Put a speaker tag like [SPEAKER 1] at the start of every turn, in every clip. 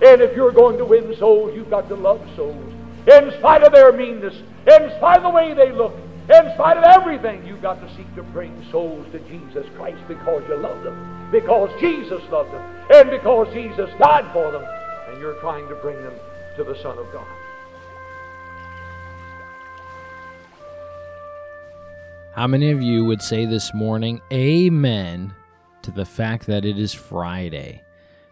[SPEAKER 1] And if you're going to win souls, you've got to love souls. In spite of their meanness, in spite of the way they look, in spite of everything, you've got to seek to bring souls to Jesus Christ because you love them, because Jesus loved them, and because Jesus died for them, and you're trying to bring them to the Son of God.
[SPEAKER 2] How many of you would say this morning, Amen, to the fact that it is Friday?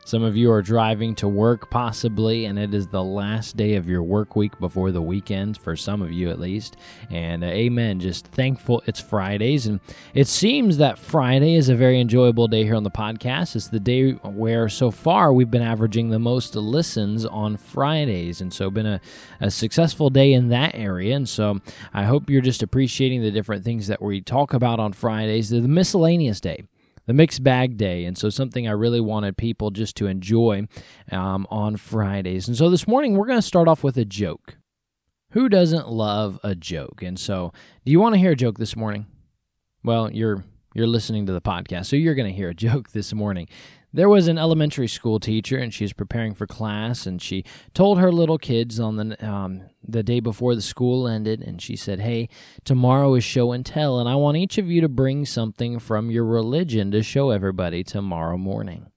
[SPEAKER 2] Some of you are driving to work, possibly, and it is the last day of your work week before the weekend, for some of you at least. And uh, amen. Just thankful it's Fridays. And it seems that Friday is a very enjoyable day here on the podcast. It's the day where so far we've been averaging the most listens on Fridays. And so, been a, a successful day in that area. And so, I hope you're just appreciating the different things that we talk about on Fridays. They're the miscellaneous day the mixed bag day. And so, something I really wanted people just to enjoy um, on Fridays. And so, this morning, we're going to start off with a joke. Who doesn't love a joke? And so, do you want to hear a joke this morning? Well, you're you're listening to the podcast, so you're going to hear a joke this morning. There was an elementary school teacher, and she was preparing for class, and she told her little kids on the um, the day before the school ended, and she said, "Hey, tomorrow is show and tell, and I want each of you to bring something from your religion to show everybody tomorrow morning."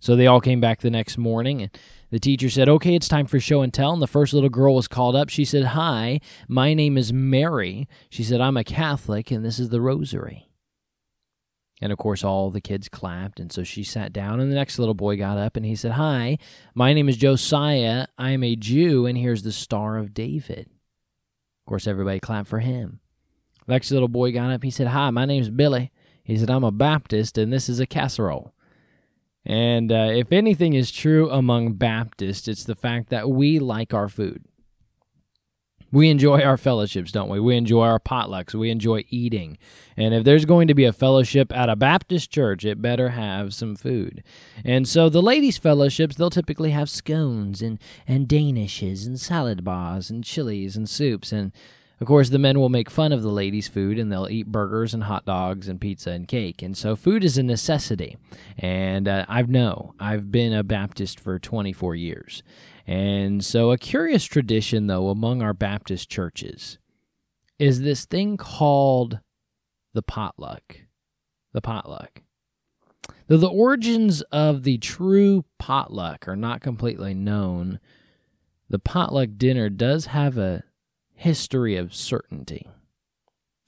[SPEAKER 2] So they all came back the next morning, and the teacher said, Okay, it's time for show and tell. And the first little girl was called up. She said, Hi, my name is Mary. She said, I'm a Catholic, and this is the rosary. And of course, all the kids clapped. And so she sat down, and the next little boy got up and he said, Hi, my name is Josiah. I am a Jew, and here's the Star of David. Of course, everybody clapped for him. Next little boy got up. He said, Hi, my name's Billy. He said, I'm a Baptist, and this is a casserole. And uh, if anything is true among Baptists, it's the fact that we like our food. We enjoy our fellowships, don't we? We enjoy our potlucks. We enjoy eating. And if there's going to be a fellowship at a Baptist church, it better have some food. And so the ladies' fellowships, they'll typically have scones and, and danishes and salad bars and chilies and soups. And of course, the men will make fun of the ladies' food and they'll eat burgers and hot dogs and pizza and cake. And so food is a necessity. And uh, I know I've been a Baptist for 24 years. And so, a curious tradition, though, among our Baptist churches is this thing called the potluck. The potluck. Though the origins of the true potluck are not completely known, the potluck dinner does have a history of certainty.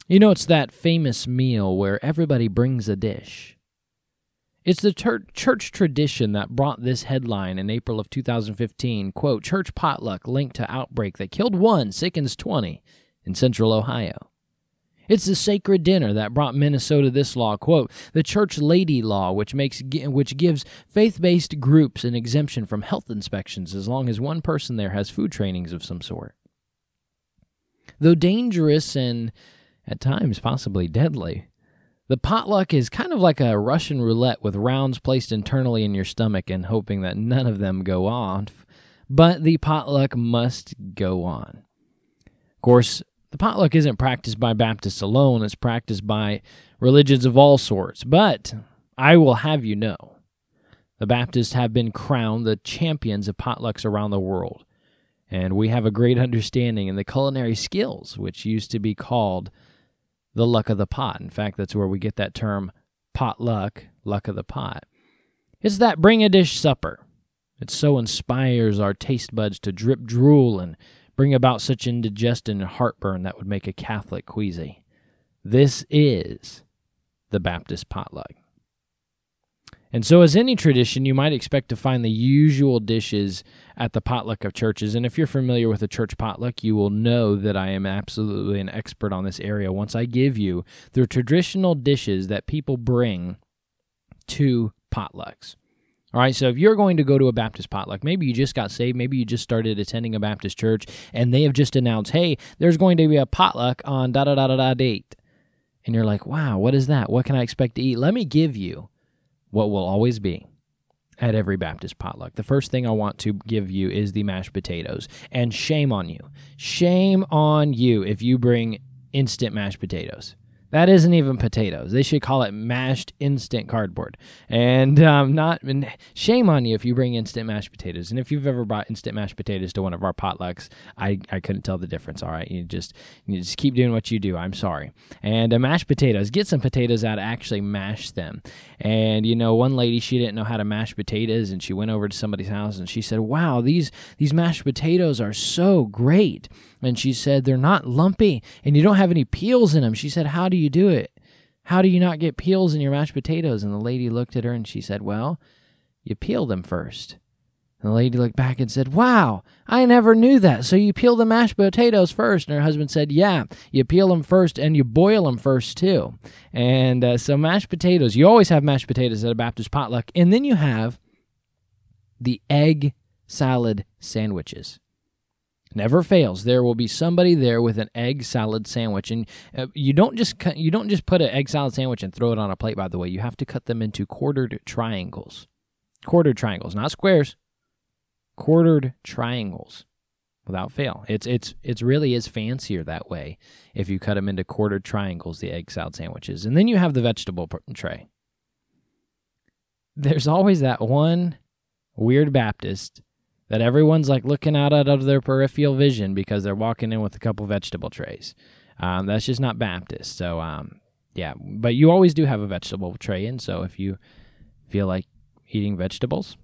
[SPEAKER 2] You know, it's that famous meal where everybody brings a dish. It's the ter- church tradition that brought this headline in April of 2015, quote, church potluck linked to outbreak that killed one, sickens 20 in central Ohio. It's the sacred dinner that brought Minnesota this law, quote, the church lady law, which makes which gives faith-based groups an exemption from health inspections as long as one person there has food trainings of some sort. Though dangerous and at times possibly deadly, the potluck is kind of like a Russian roulette with rounds placed internally in your stomach and hoping that none of them go off. But the potluck must go on. Of course, the potluck isn't practiced by Baptists alone, it's practiced by religions of all sorts. But I will have you know, the Baptists have been crowned the champions of potlucks around the world. And we have a great understanding in the culinary skills, which used to be called the luck of the pot. In fact, that's where we get that term pot luck, luck of the pot. It's that bring a dish supper. It so inspires our taste buds to drip drool and bring about such indigestion and heartburn that would make a Catholic queasy. This is the Baptist potluck. And so, as any tradition, you might expect to find the usual dishes at the potluck of churches. And if you're familiar with a church potluck, you will know that I am absolutely an expert on this area once I give you the traditional dishes that people bring to potlucks. All right, so if you're going to go to a Baptist potluck, maybe you just got saved, maybe you just started attending a Baptist church, and they have just announced, hey, there's going to be a potluck on da da da da da date. And you're like, wow, what is that? What can I expect to eat? Let me give you what will always be at every Baptist potluck. The first thing I want to give you is the mashed potatoes. And shame on you. Shame on you if you bring instant mashed potatoes. That isn't even potatoes. They should call it mashed instant cardboard. And um, not and shame on you if you bring instant mashed potatoes. And if you've ever brought instant mashed potatoes to one of our potlucks, I, I couldn't tell the difference. All right, you just you just keep doing what you do. I'm sorry. And uh, mashed potatoes, get some potatoes out, actually mash them. And you know, one lady she didn't know how to mash potatoes, and she went over to somebody's house and she said, "Wow, these these mashed potatoes are so great." And she said, They're not lumpy and you don't have any peels in them. She said, How do you do it? How do you not get peels in your mashed potatoes? And the lady looked at her and she said, Well, you peel them first. And the lady looked back and said, Wow, I never knew that. So you peel the mashed potatoes first. And her husband said, Yeah, you peel them first and you boil them first too. And uh, so mashed potatoes, you always have mashed potatoes at a Baptist potluck. And then you have the egg salad sandwiches. Never fails. There will be somebody there with an egg salad sandwich, and uh, you don't just cut, you don't just put an egg salad sandwich and throw it on a plate. By the way, you have to cut them into quartered triangles, quartered triangles, not squares, quartered triangles, without fail. It's it's it's really is fancier that way if you cut them into quartered triangles, the egg salad sandwiches, and then you have the vegetable tray. There's always that one weird Baptist that everyone's like looking out out of their peripheral vision because they're walking in with a couple vegetable trays. Um, that's just not Baptist. So, um, yeah, but you always do have a vegetable tray in. So if you feel like eating vegetables,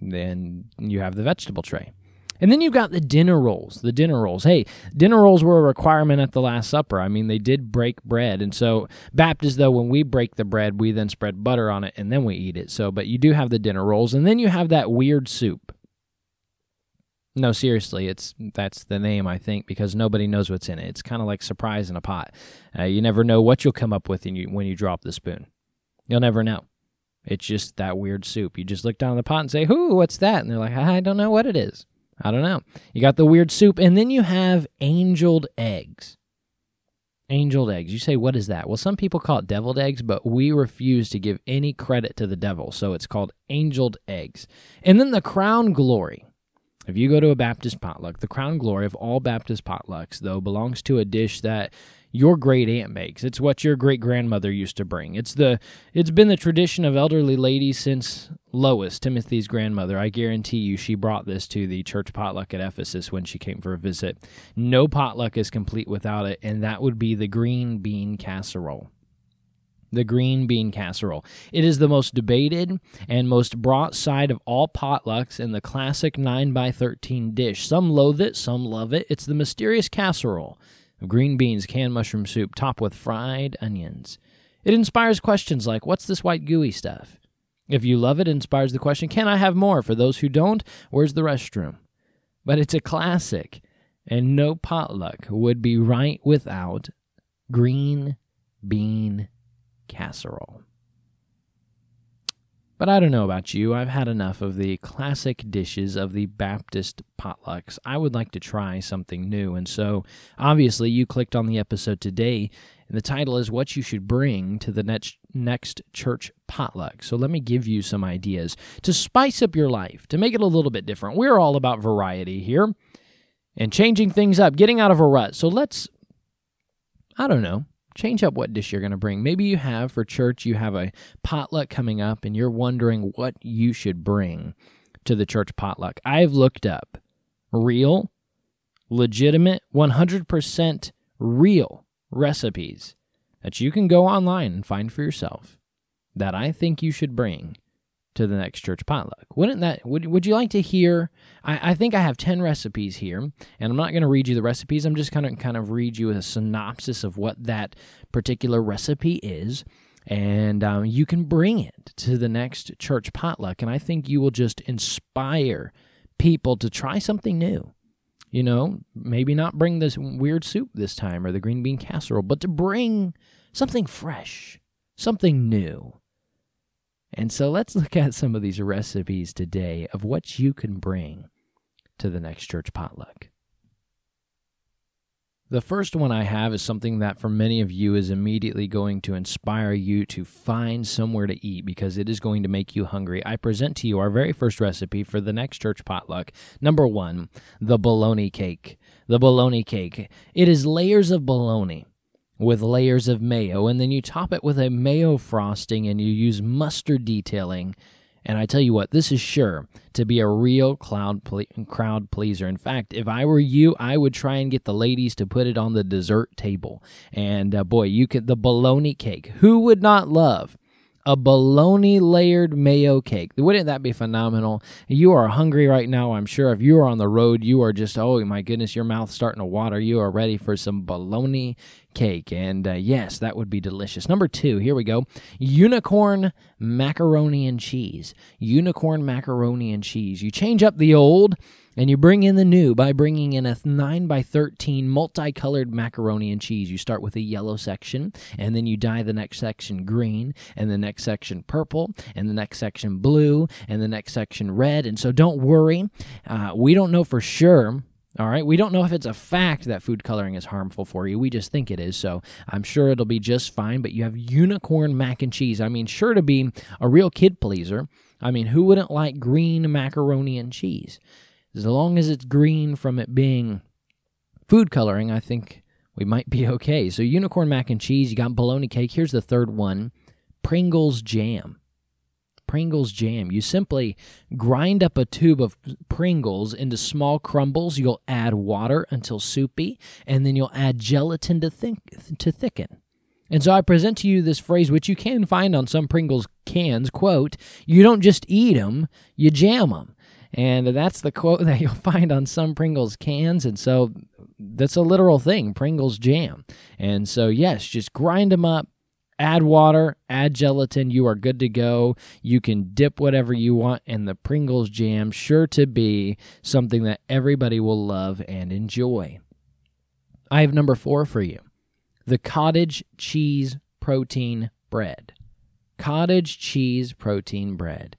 [SPEAKER 2] then you have the vegetable tray. And then you've got the dinner rolls. The dinner rolls. Hey, dinner rolls were a requirement at the Last Supper. I mean, they did break bread. And so, Baptists, though, when we break the bread, we then spread butter on it and then we eat it. So, but you do have the dinner rolls. And then you have that weird soup. No, seriously, it's that's the name I think because nobody knows what's in it. It's kind of like surprise in a pot. Uh, you never know what you'll come up with you, when you drop the spoon. You'll never know. It's just that weird soup. You just look down the pot and say, "Who? What's that?" And they're like, "I don't know what it is. I don't know." You got the weird soup, and then you have angeled eggs. Angeled eggs. You say, "What is that?" Well, some people call it deviled eggs, but we refuse to give any credit to the devil, so it's called angeled eggs. And then the crown glory. If you go to a Baptist potluck, the crown glory of all Baptist potlucks, though, belongs to a dish that your great aunt makes. It's what your great grandmother used to bring. It's the it's been the tradition of elderly ladies since Lois, Timothy's grandmother. I guarantee you she brought this to the church potluck at Ephesus when she came for a visit. No potluck is complete without it, and that would be the green bean casserole the green bean casserole. It is the most debated and most brought side of all potlucks in the classic 9x13 dish. Some loathe it, some love it. It's the mysterious casserole of green beans, canned mushroom soup, topped with fried onions. It inspires questions like, What's this white gooey stuff? If you love it, it inspires the question, Can I have more? For those who don't, where's the restroom? But it's a classic, and no potluck would be right without green bean casserole. But I don't know about you. I've had enough of the classic dishes of the Baptist potlucks. I would like to try something new. And so, obviously, you clicked on the episode today, and the title is What You Should Bring to the Next, next Church Potluck. So, let me give you some ideas to spice up your life, to make it a little bit different. We're all about variety here and changing things up, getting out of a rut. So, let's, I don't know, change up what dish you're going to bring. Maybe you have for church, you have a potluck coming up and you're wondering what you should bring to the church potluck. I've looked up real, legitimate, 100% real recipes that you can go online and find for yourself that I think you should bring to the next church potluck. Wouldn't that would would you like to hear? I, I think I have ten recipes here, and I'm not going to read you the recipes. I'm just kind of kind of read you a synopsis of what that particular recipe is, and um, you can bring it to the next church potluck. And I think you will just inspire people to try something new. You know, maybe not bring this weird soup this time or the green bean casserole, but to bring something fresh, something new and so let's look at some of these recipes today of what you can bring to the next church potluck. The first one I have is something that for many of you is immediately going to inspire you to find somewhere to eat because it is going to make you hungry. I present to you our very first recipe for the next church potluck. Number one, the bologna cake. The bologna cake. It is layers of bologna with layers of mayo, and then you top it with a mayo frosting and you use mustard detailing. And I tell you what, this is sure to be a real cloud ple- crowd pleaser. In fact, if I were you, I would try and get the ladies to put it on the dessert table. And uh, boy, you could the bologna cake. Who would not love a bologna layered mayo cake. Wouldn't that be phenomenal? You are hungry right now, I'm sure. If you are on the road, you are just, oh my goodness, your mouth's starting to water. You are ready for some bologna cake. And uh, yes, that would be delicious. Number two, here we go unicorn macaroni and cheese. Unicorn macaroni and cheese. You change up the old and you bring in the new by bringing in a 9 by 13 multicolored macaroni and cheese. You start with a yellow section, and then you dye the next section green, and the next section purple, and the next section blue, and the next section red. And so don't worry. Uh, we don't know for sure all right, we don't know if it's a fact that food coloring is harmful for you. We just think it is. So I'm sure it'll be just fine. But you have unicorn mac and cheese. I mean, sure to be a real kid pleaser. I mean, who wouldn't like green macaroni and cheese? As long as it's green from it being food coloring, I think we might be okay. So, unicorn mac and cheese, you got bologna cake. Here's the third one Pringles jam. Pringles jam. You simply grind up a tube of Pringles into small crumbles. You'll add water until soupy, and then you'll add gelatin to, think, to thicken. And so I present to you this phrase, which you can find on some Pringles cans. Quote, you don't just eat them, you jam them. And that's the quote that you'll find on some Pringles cans. And so that's a literal thing Pringles jam. And so, yes, just grind them up, add water, add gelatin. You are good to go. You can dip whatever you want. And the Pringles jam, sure to be something that everybody will love and enjoy. I have number four for you the cottage cheese protein bread. Cottage cheese protein bread.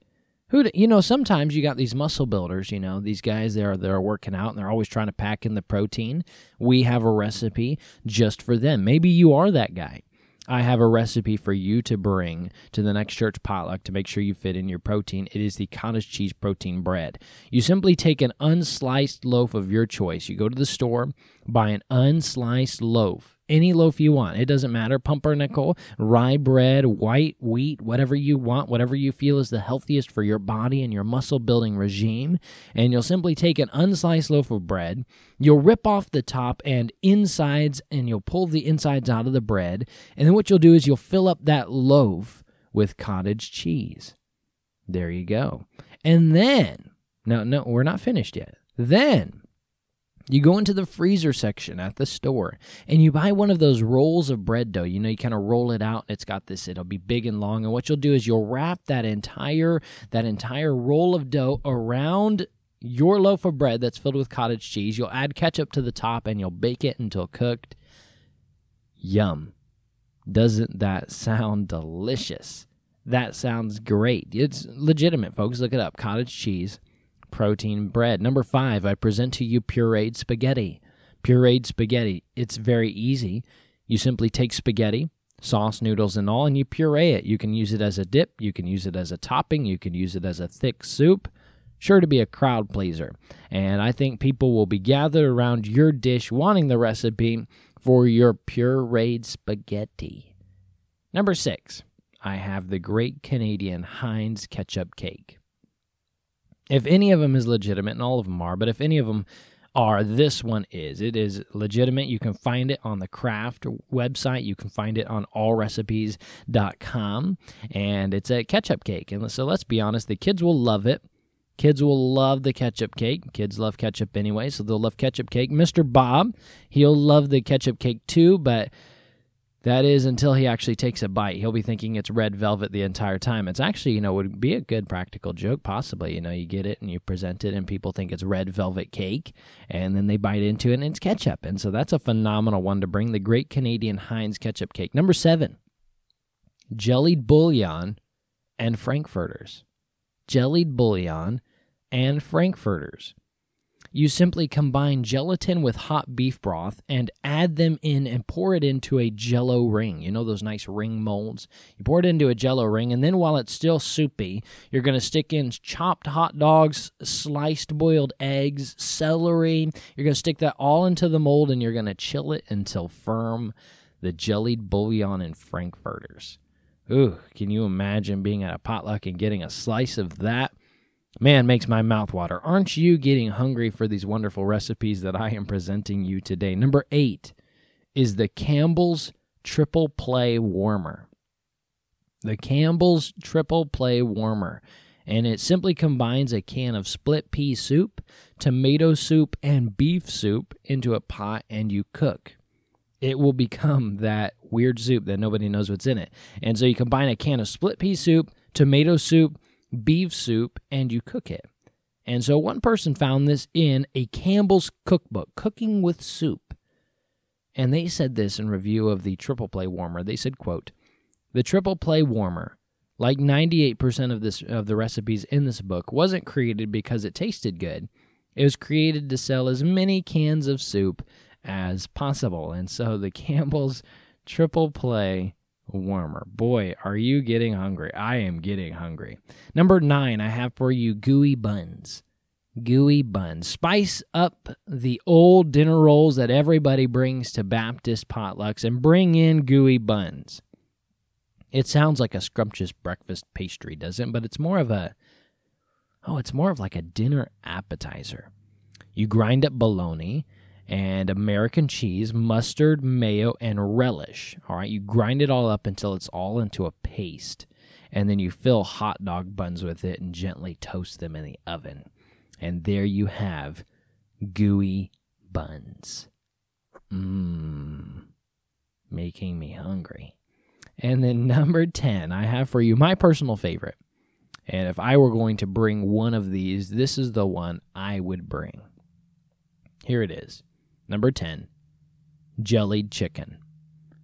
[SPEAKER 2] Who you know? Sometimes you got these muscle builders. You know these guys. They're they're working out and they're always trying to pack in the protein. We have a recipe just for them. Maybe you are that guy. I have a recipe for you to bring to the next church potluck to make sure you fit in your protein. It is the cottage cheese protein bread. You simply take an unsliced loaf of your choice. You go to the store, buy an unsliced loaf any loaf you want. It doesn't matter. Pumpernickel, rye bread, white wheat, whatever you want, whatever you feel is the healthiest for your body and your muscle building regime. And you'll simply take an unsliced loaf of bread. You'll rip off the top and insides, and you'll pull the insides out of the bread. And then what you'll do is you'll fill up that loaf with cottage cheese. There you go. And then, no, no, we're not finished yet. Then you go into the freezer section at the store and you buy one of those rolls of bread dough. You know, you kind of roll it out. and It's got this, it'll be big and long. And what you'll do is you'll wrap that entire that entire roll of dough around your loaf of bread that's filled with cottage cheese. You'll add ketchup to the top and you'll bake it until cooked. Yum. Doesn't that sound delicious? That sounds great. It's legitimate, folks. Look it up. Cottage cheese protein bread. Number five, I present to you pureed spaghetti. Pureed spaghetti. It's very easy. You simply take spaghetti, sauce, noodles, and all, and you puree it. You can use it as a dip, you can use it as a topping, you can use it as a thick soup. Sure to be a crowd pleaser. And I think people will be gathered around your dish wanting the recipe for your pureed spaghetti. Number six, I have the great Canadian Heinz ketchup cake. If any of them is legitimate, and all of them are, but if any of them are, this one is. It is legitimate. You can find it on the Kraft website. You can find it on allrecipes.com. And it's a ketchup cake. And so let's be honest, the kids will love it. Kids will love the ketchup cake. Kids love ketchup anyway, so they'll love ketchup cake. Mr. Bob, he'll love the ketchup cake too, but that is until he actually takes a bite. He'll be thinking it's red velvet the entire time. It's actually, you know, would be a good practical joke, possibly. You know, you get it and you present it, and people think it's red velvet cake, and then they bite into it and it's ketchup. And so that's a phenomenal one to bring the great Canadian Heinz ketchup cake. Number seven, jellied bouillon and frankfurters. Jellied bouillon and frankfurters. You simply combine gelatin with hot beef broth and add them in and pour it into a jello ring. You know those nice ring molds? You pour it into a jello ring, and then while it's still soupy, you're going to stick in chopped hot dogs, sliced boiled eggs, celery. You're going to stick that all into the mold and you're going to chill it until firm. the jellied bouillon and frankfurters. Ooh, can you imagine being at a potluck and getting a slice of that? Man, makes my mouth water. Aren't you getting hungry for these wonderful recipes that I am presenting you today? Number eight is the Campbell's Triple Play Warmer. The Campbell's Triple Play Warmer. And it simply combines a can of split pea soup, tomato soup, and beef soup into a pot and you cook. It will become that weird soup that nobody knows what's in it. And so you combine a can of split pea soup, tomato soup, beef soup, and you cook it. And so one person found this in a Campbell's cookbook, Cooking with Soup. And they said this in review of the triple play warmer. They said, quote, the triple play warmer, like 98% of this of the recipes in this book, wasn't created because it tasted good. It was created to sell as many cans of soup as possible. And so the Campbell's triple play warmer. Boy, are you getting hungry? I am getting hungry. Number nine, I have for you gooey buns. Gooey buns. Spice up the old dinner rolls that everybody brings to Baptist potlucks and bring in gooey buns. It sounds like a scrumptious breakfast pastry, doesn't it? But it's more of a, oh, it's more of like a dinner appetizer. You grind up bologna and American cheese, mustard, mayo, and relish. All right, you grind it all up until it's all into a paste. And then you fill hot dog buns with it and gently toast them in the oven. And there you have gooey buns. Mmm. Making me hungry. And then number 10, I have for you my personal favorite. And if I were going to bring one of these, this is the one I would bring. Here it is Number 10, jellied chicken.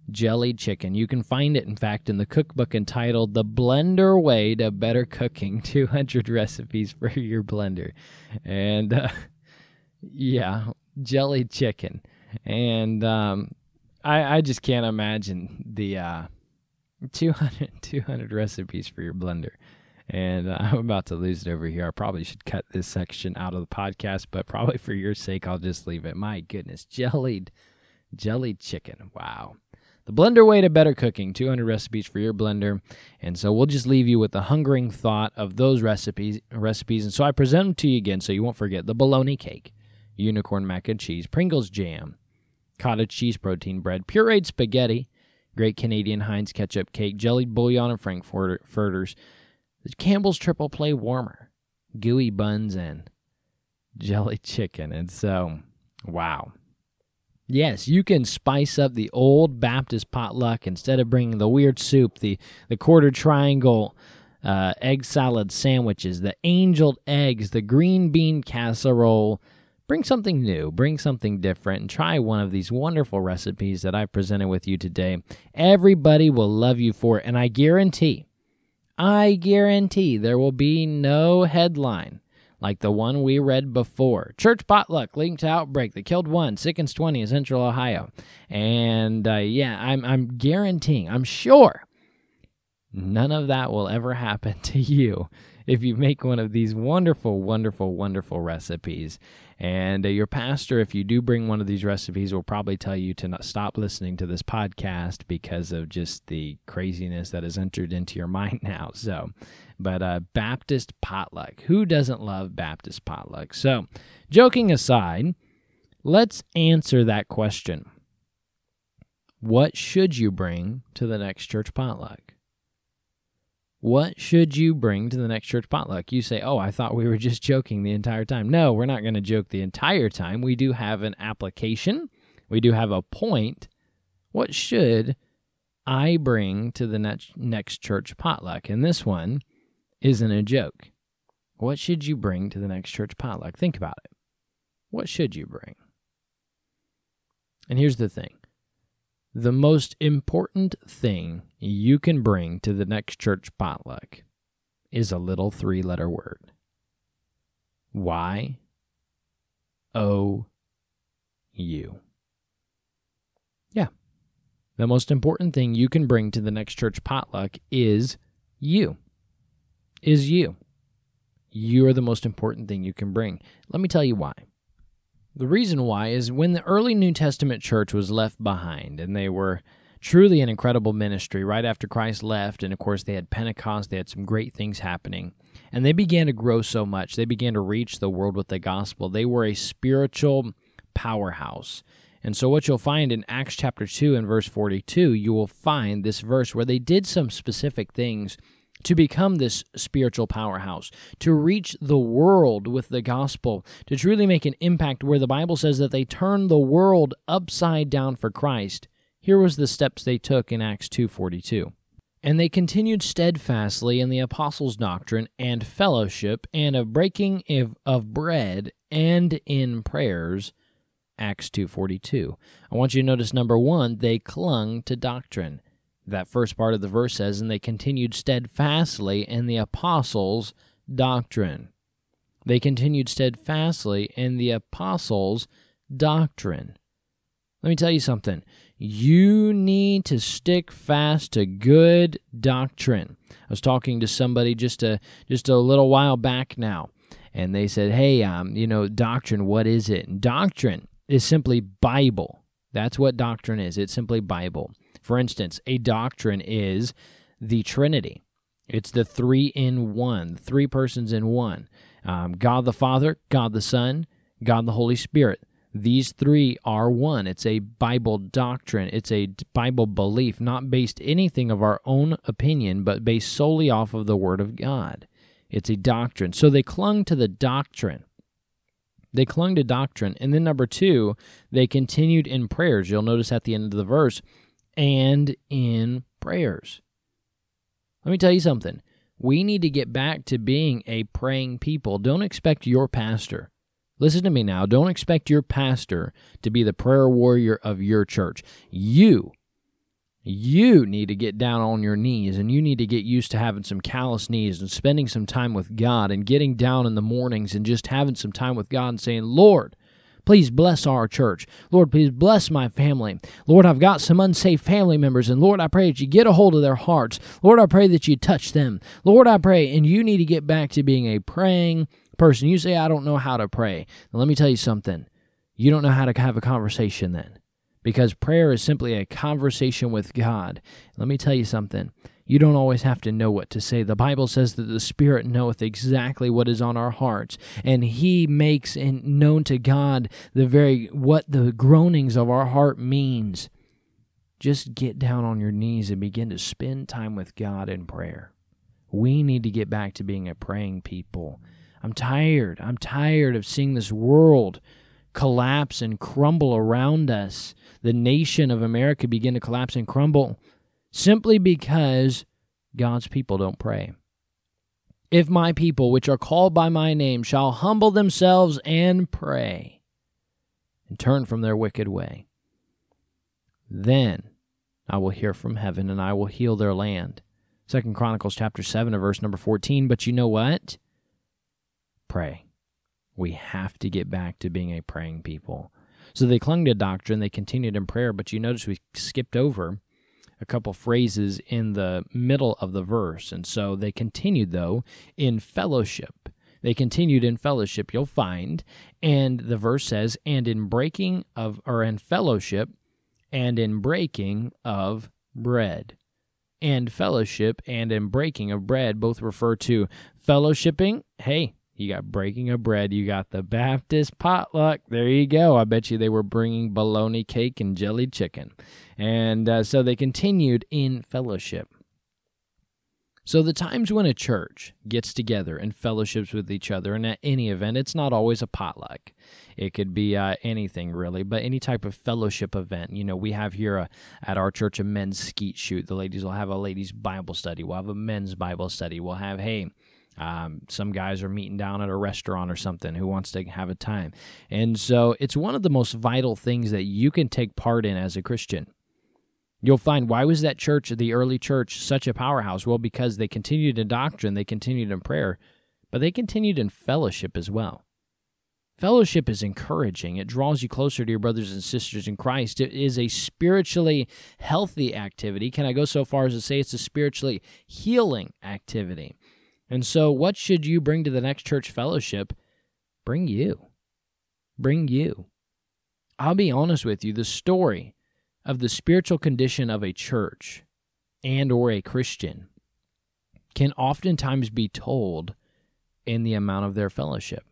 [SPEAKER 2] Jellied chicken. You can find it, in fact, in the cookbook entitled The Blender Way to Better Cooking 200 Recipes for Your Blender. And uh, yeah, jellied chicken. And um, I, I just can't imagine the uh, 200, 200 recipes for your blender and uh, I'm about to lose it over here. I probably should cut this section out of the podcast, but probably for your sake, I'll just leave it. My goodness, jellied, jellied chicken. Wow. The blender way to better cooking 200 recipes for your blender. And so we'll just leave you with the hungering thought of those recipes. recipes. And so I present them to you again so you won't forget the bologna cake, unicorn mac and cheese, Pringles jam, cottage cheese protein bread, pureed spaghetti, great Canadian Heinz ketchup cake, jellied bouillon and frankfurters, Campbell's triple play warmer, gooey buns, and jelly chicken. And so, wow. Yes, you can spice up the old Baptist potluck instead of bringing the weird soup, the, the quarter triangle uh, egg salad sandwiches, the angeled eggs, the green bean casserole. Bring something new, bring something different, and try one of these wonderful recipes that I've presented with you today. Everybody will love you for it, and I guarantee I guarantee there will be no headline like the one we read before. Church potluck linked to outbreak that killed one, sickens 20 in central Ohio. And uh, yeah, I'm, I'm guaranteeing, I'm sure none of that will ever happen to you if you make one of these wonderful, wonderful, wonderful recipes. And uh, your pastor, if you do bring one of these recipes, will probably tell you to not stop listening to this podcast because of just the craziness that has entered into your mind now. So, but uh, Baptist potluck. Who doesn't love Baptist potluck? So, joking aside, let's answer that question. What should you bring to the next church potluck? What should you bring to the next church potluck? You say, Oh, I thought we were just joking the entire time. No, we're not going to joke the entire time. We do have an application, we do have a point. What should I bring to the next, next church potluck? And this one isn't a joke. What should you bring to the next church potluck? Think about it. What should you bring? And here's the thing the most important thing you can bring to the next church potluck is a little three letter word. Y O U. Yeah. The most important thing you can bring to the next church potluck is you. Is you. You are the most important thing you can bring. Let me tell you why. The reason why is when the early New Testament church was left behind and they were Truly an incredible ministry right after Christ left. And of course, they had Pentecost, they had some great things happening. And they began to grow so much. They began to reach the world with the gospel. They were a spiritual powerhouse. And so, what you'll find in Acts chapter 2 and verse 42, you will find this verse where they did some specific things to become this spiritual powerhouse, to reach the world with the gospel, to truly make an impact where the Bible says that they turned the world upside down for Christ. Here was the steps they took in Acts 2:42. And they continued steadfastly in the apostles' doctrine and fellowship and of breaking of bread and in prayers. Acts 2:42. I want you to notice number 1, they clung to doctrine. That first part of the verse says, And they continued steadfastly in the apostles' doctrine. They continued steadfastly in the apostles' doctrine. Let me tell you something. You need to stick fast to good doctrine. I was talking to somebody just a just a little while back now, and they said, "Hey, um, you know, doctrine. What is it? Doctrine is simply Bible. That's what doctrine is. It's simply Bible. For instance, a doctrine is the Trinity. It's the three in one, three persons in one. Um, God the Father, God the Son, God the Holy Spirit. These three are one. It's a Bible doctrine. It's a Bible belief, not based anything of our own opinion, but based solely off of the Word of God. It's a doctrine. So they clung to the doctrine. They clung to doctrine. And then, number two, they continued in prayers. You'll notice at the end of the verse, and in prayers. Let me tell you something. We need to get back to being a praying people. Don't expect your pastor. Listen to me now. Don't expect your pastor to be the prayer warrior of your church. You, you need to get down on your knees and you need to get used to having some callous knees and spending some time with God and getting down in the mornings and just having some time with God and saying, Lord, Please bless our church. Lord, please bless my family. Lord, I've got some unsafe family members, and Lord, I pray that you get a hold of their hearts. Lord, I pray that you touch them. Lord, I pray, and you need to get back to being a praying person. You say, I don't know how to pray. Now, let me tell you something. You don't know how to have a conversation then because prayer is simply a conversation with God. Let me tell you something. You don't always have to know what to say. The Bible says that the Spirit knoweth exactly what is on our hearts, and He makes known to God the very what the groanings of our heart means. Just get down on your knees and begin to spend time with God in prayer. We need to get back to being a praying people. I'm tired. I'm tired of seeing this world collapse and crumble around us. The nation of America begin to collapse and crumble simply because God's people don't pray. If my people, which are called by my name, shall humble themselves and pray and turn from their wicked way, then I will hear from heaven and I will heal their land. Second Chronicles chapter 7 verse number 14. But you know what? Pray. We have to get back to being a praying people. So they clung to doctrine, they continued in prayer, but you notice we skipped over a couple phrases in the middle of the verse. And so they continued, though, in fellowship. They continued in fellowship, you'll find. And the verse says, and in breaking of, or in fellowship, and in breaking of bread. And fellowship and in breaking of bread both refer to fellowshipping. Hey, you got breaking of bread. You got the Baptist potluck. There you go. I bet you they were bringing bologna cake and jelly chicken. And uh, so they continued in fellowship. So, the times when a church gets together and fellowships with each other, and at any event, it's not always a potluck. It could be uh, anything really, but any type of fellowship event. You know, we have here uh, at our church a men's skeet shoot. The ladies will have a ladies' Bible study. We'll have a men's Bible study. We'll have, hey, um, some guys are meeting down at a restaurant or something who wants to have a time. And so it's one of the most vital things that you can take part in as a Christian. You'll find why was that church, the early church, such a powerhouse? Well, because they continued in doctrine, they continued in prayer, but they continued in fellowship as well. Fellowship is encouraging. It draws you closer to your brothers and sisters in Christ. It is a spiritually healthy activity. Can I go so far as to say it's a spiritually healing activity? And so, what should you bring to the next church fellowship? Bring you. Bring you. I'll be honest with you, the story of the spiritual condition of a church and or a Christian can oftentimes be told in the amount of their fellowship.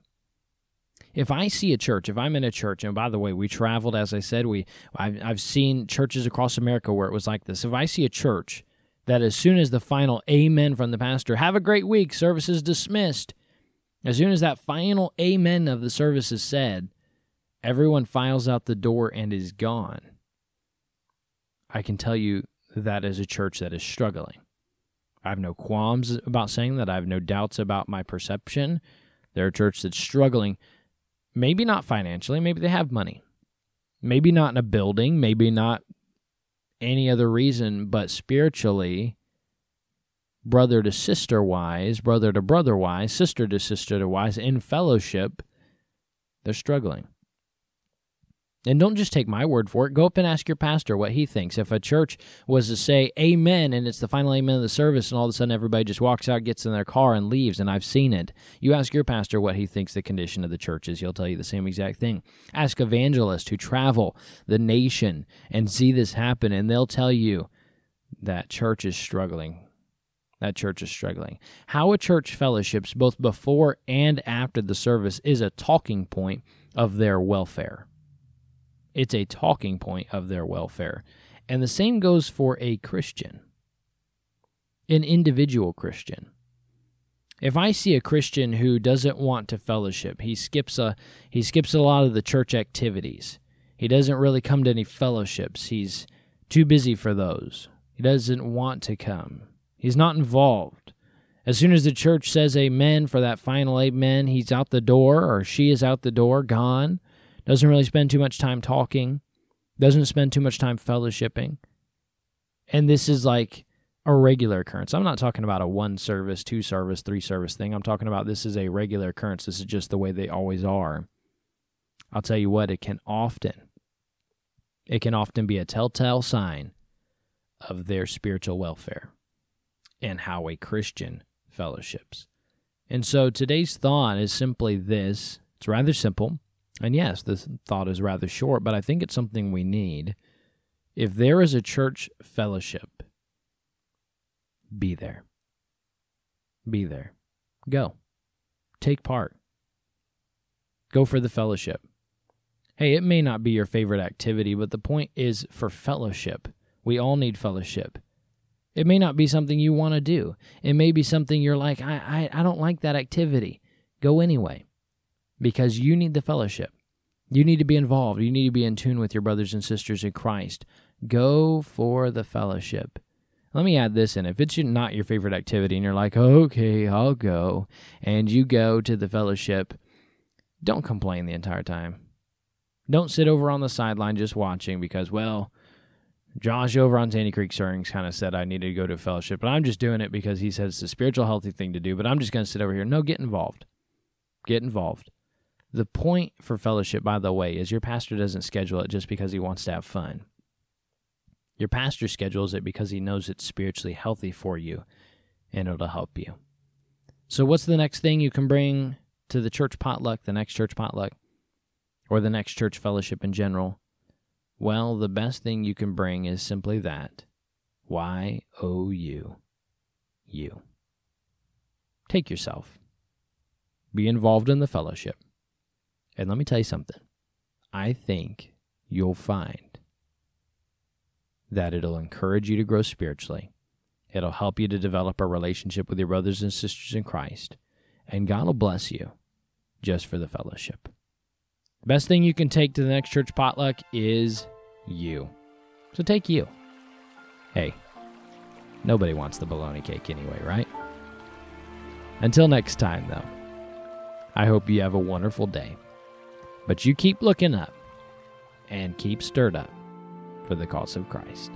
[SPEAKER 2] If I see a church, if I'm in a church, and by the way, we traveled, as I said, we I've, I've seen churches across America where it was like this. If I see a church that as soon as the final amen from the pastor, have a great week, service is dismissed, as soon as that final amen of the service is said, everyone files out the door and is gone. I can tell you that is a church that is struggling. I have no qualms about saying that. I have no doubts about my perception. They're a church that's struggling, maybe not financially, maybe they have money, maybe not in a building, maybe not any other reason, but spiritually, brother to sister wise, brother to brother wise, sister to sister wise, in fellowship, they're struggling. And don't just take my word for it. Go up and ask your pastor what he thinks. If a church was to say amen and it's the final amen of the service, and all of a sudden everybody just walks out, gets in their car, and leaves, and I've seen it, you ask your pastor what he thinks the condition of the church is. He'll tell you the same exact thing. Ask evangelists who travel the nation and see this happen, and they'll tell you that church is struggling. That church is struggling. How a church fellowships both before and after the service is a talking point of their welfare. It's a talking point of their welfare. And the same goes for a Christian, an individual Christian. If I see a Christian who doesn't want to fellowship, he skips a he skips a lot of the church activities. He doesn't really come to any fellowships. He's too busy for those. He doesn't want to come. He's not involved. As soon as the church says amen for that final amen, he's out the door or she is out the door, gone doesn't really spend too much time talking, doesn't spend too much time fellowshipping. And this is like a regular occurrence. I'm not talking about a one service, two service, three service thing. I'm talking about this is a regular occurrence. This is just the way they always are. I'll tell you what, it can often it can often be a telltale sign of their spiritual welfare and how a Christian fellowships. And so today's thought is simply this. It's rather simple. And yes, this thought is rather short, but I think it's something we need. If there is a church fellowship, be there. Be there. Go. Take part. Go for the fellowship. Hey, it may not be your favorite activity, but the point is for fellowship. We all need fellowship. It may not be something you want to do. It may be something you're like, I, I, I don't like that activity. Go anyway because you need the fellowship. You need to be involved. You need to be in tune with your brothers and sisters in Christ. Go for the fellowship. Let me add this in. If it's not your favorite activity and you're like, okay, I'll go, and you go to the fellowship, don't complain the entire time. Don't sit over on the sideline just watching because, well, Josh over on Sandy Creek Stirrings kind of said I needed to go to fellowship, but I'm just doing it because he said it's a spiritual healthy thing to do, but I'm just going to sit over here. No, get involved. Get involved. The point for fellowship, by the way, is your pastor doesn't schedule it just because he wants to have fun. Your pastor schedules it because he knows it's spiritually healthy for you and it'll help you. So, what's the next thing you can bring to the church potluck, the next church potluck, or the next church fellowship in general? Well, the best thing you can bring is simply that Y O U. You. Take yourself. Be involved in the fellowship. And let me tell you something. I think you'll find that it'll encourage you to grow spiritually. It'll help you to develop a relationship with your brothers and sisters in Christ. And God will bless you just for the fellowship. The best thing you can take to the next church potluck is you. So take you. Hey, nobody wants the bologna cake anyway, right? Until next time, though, I hope you have a wonderful day. But you keep looking up and keep stirred up for the cause of Christ.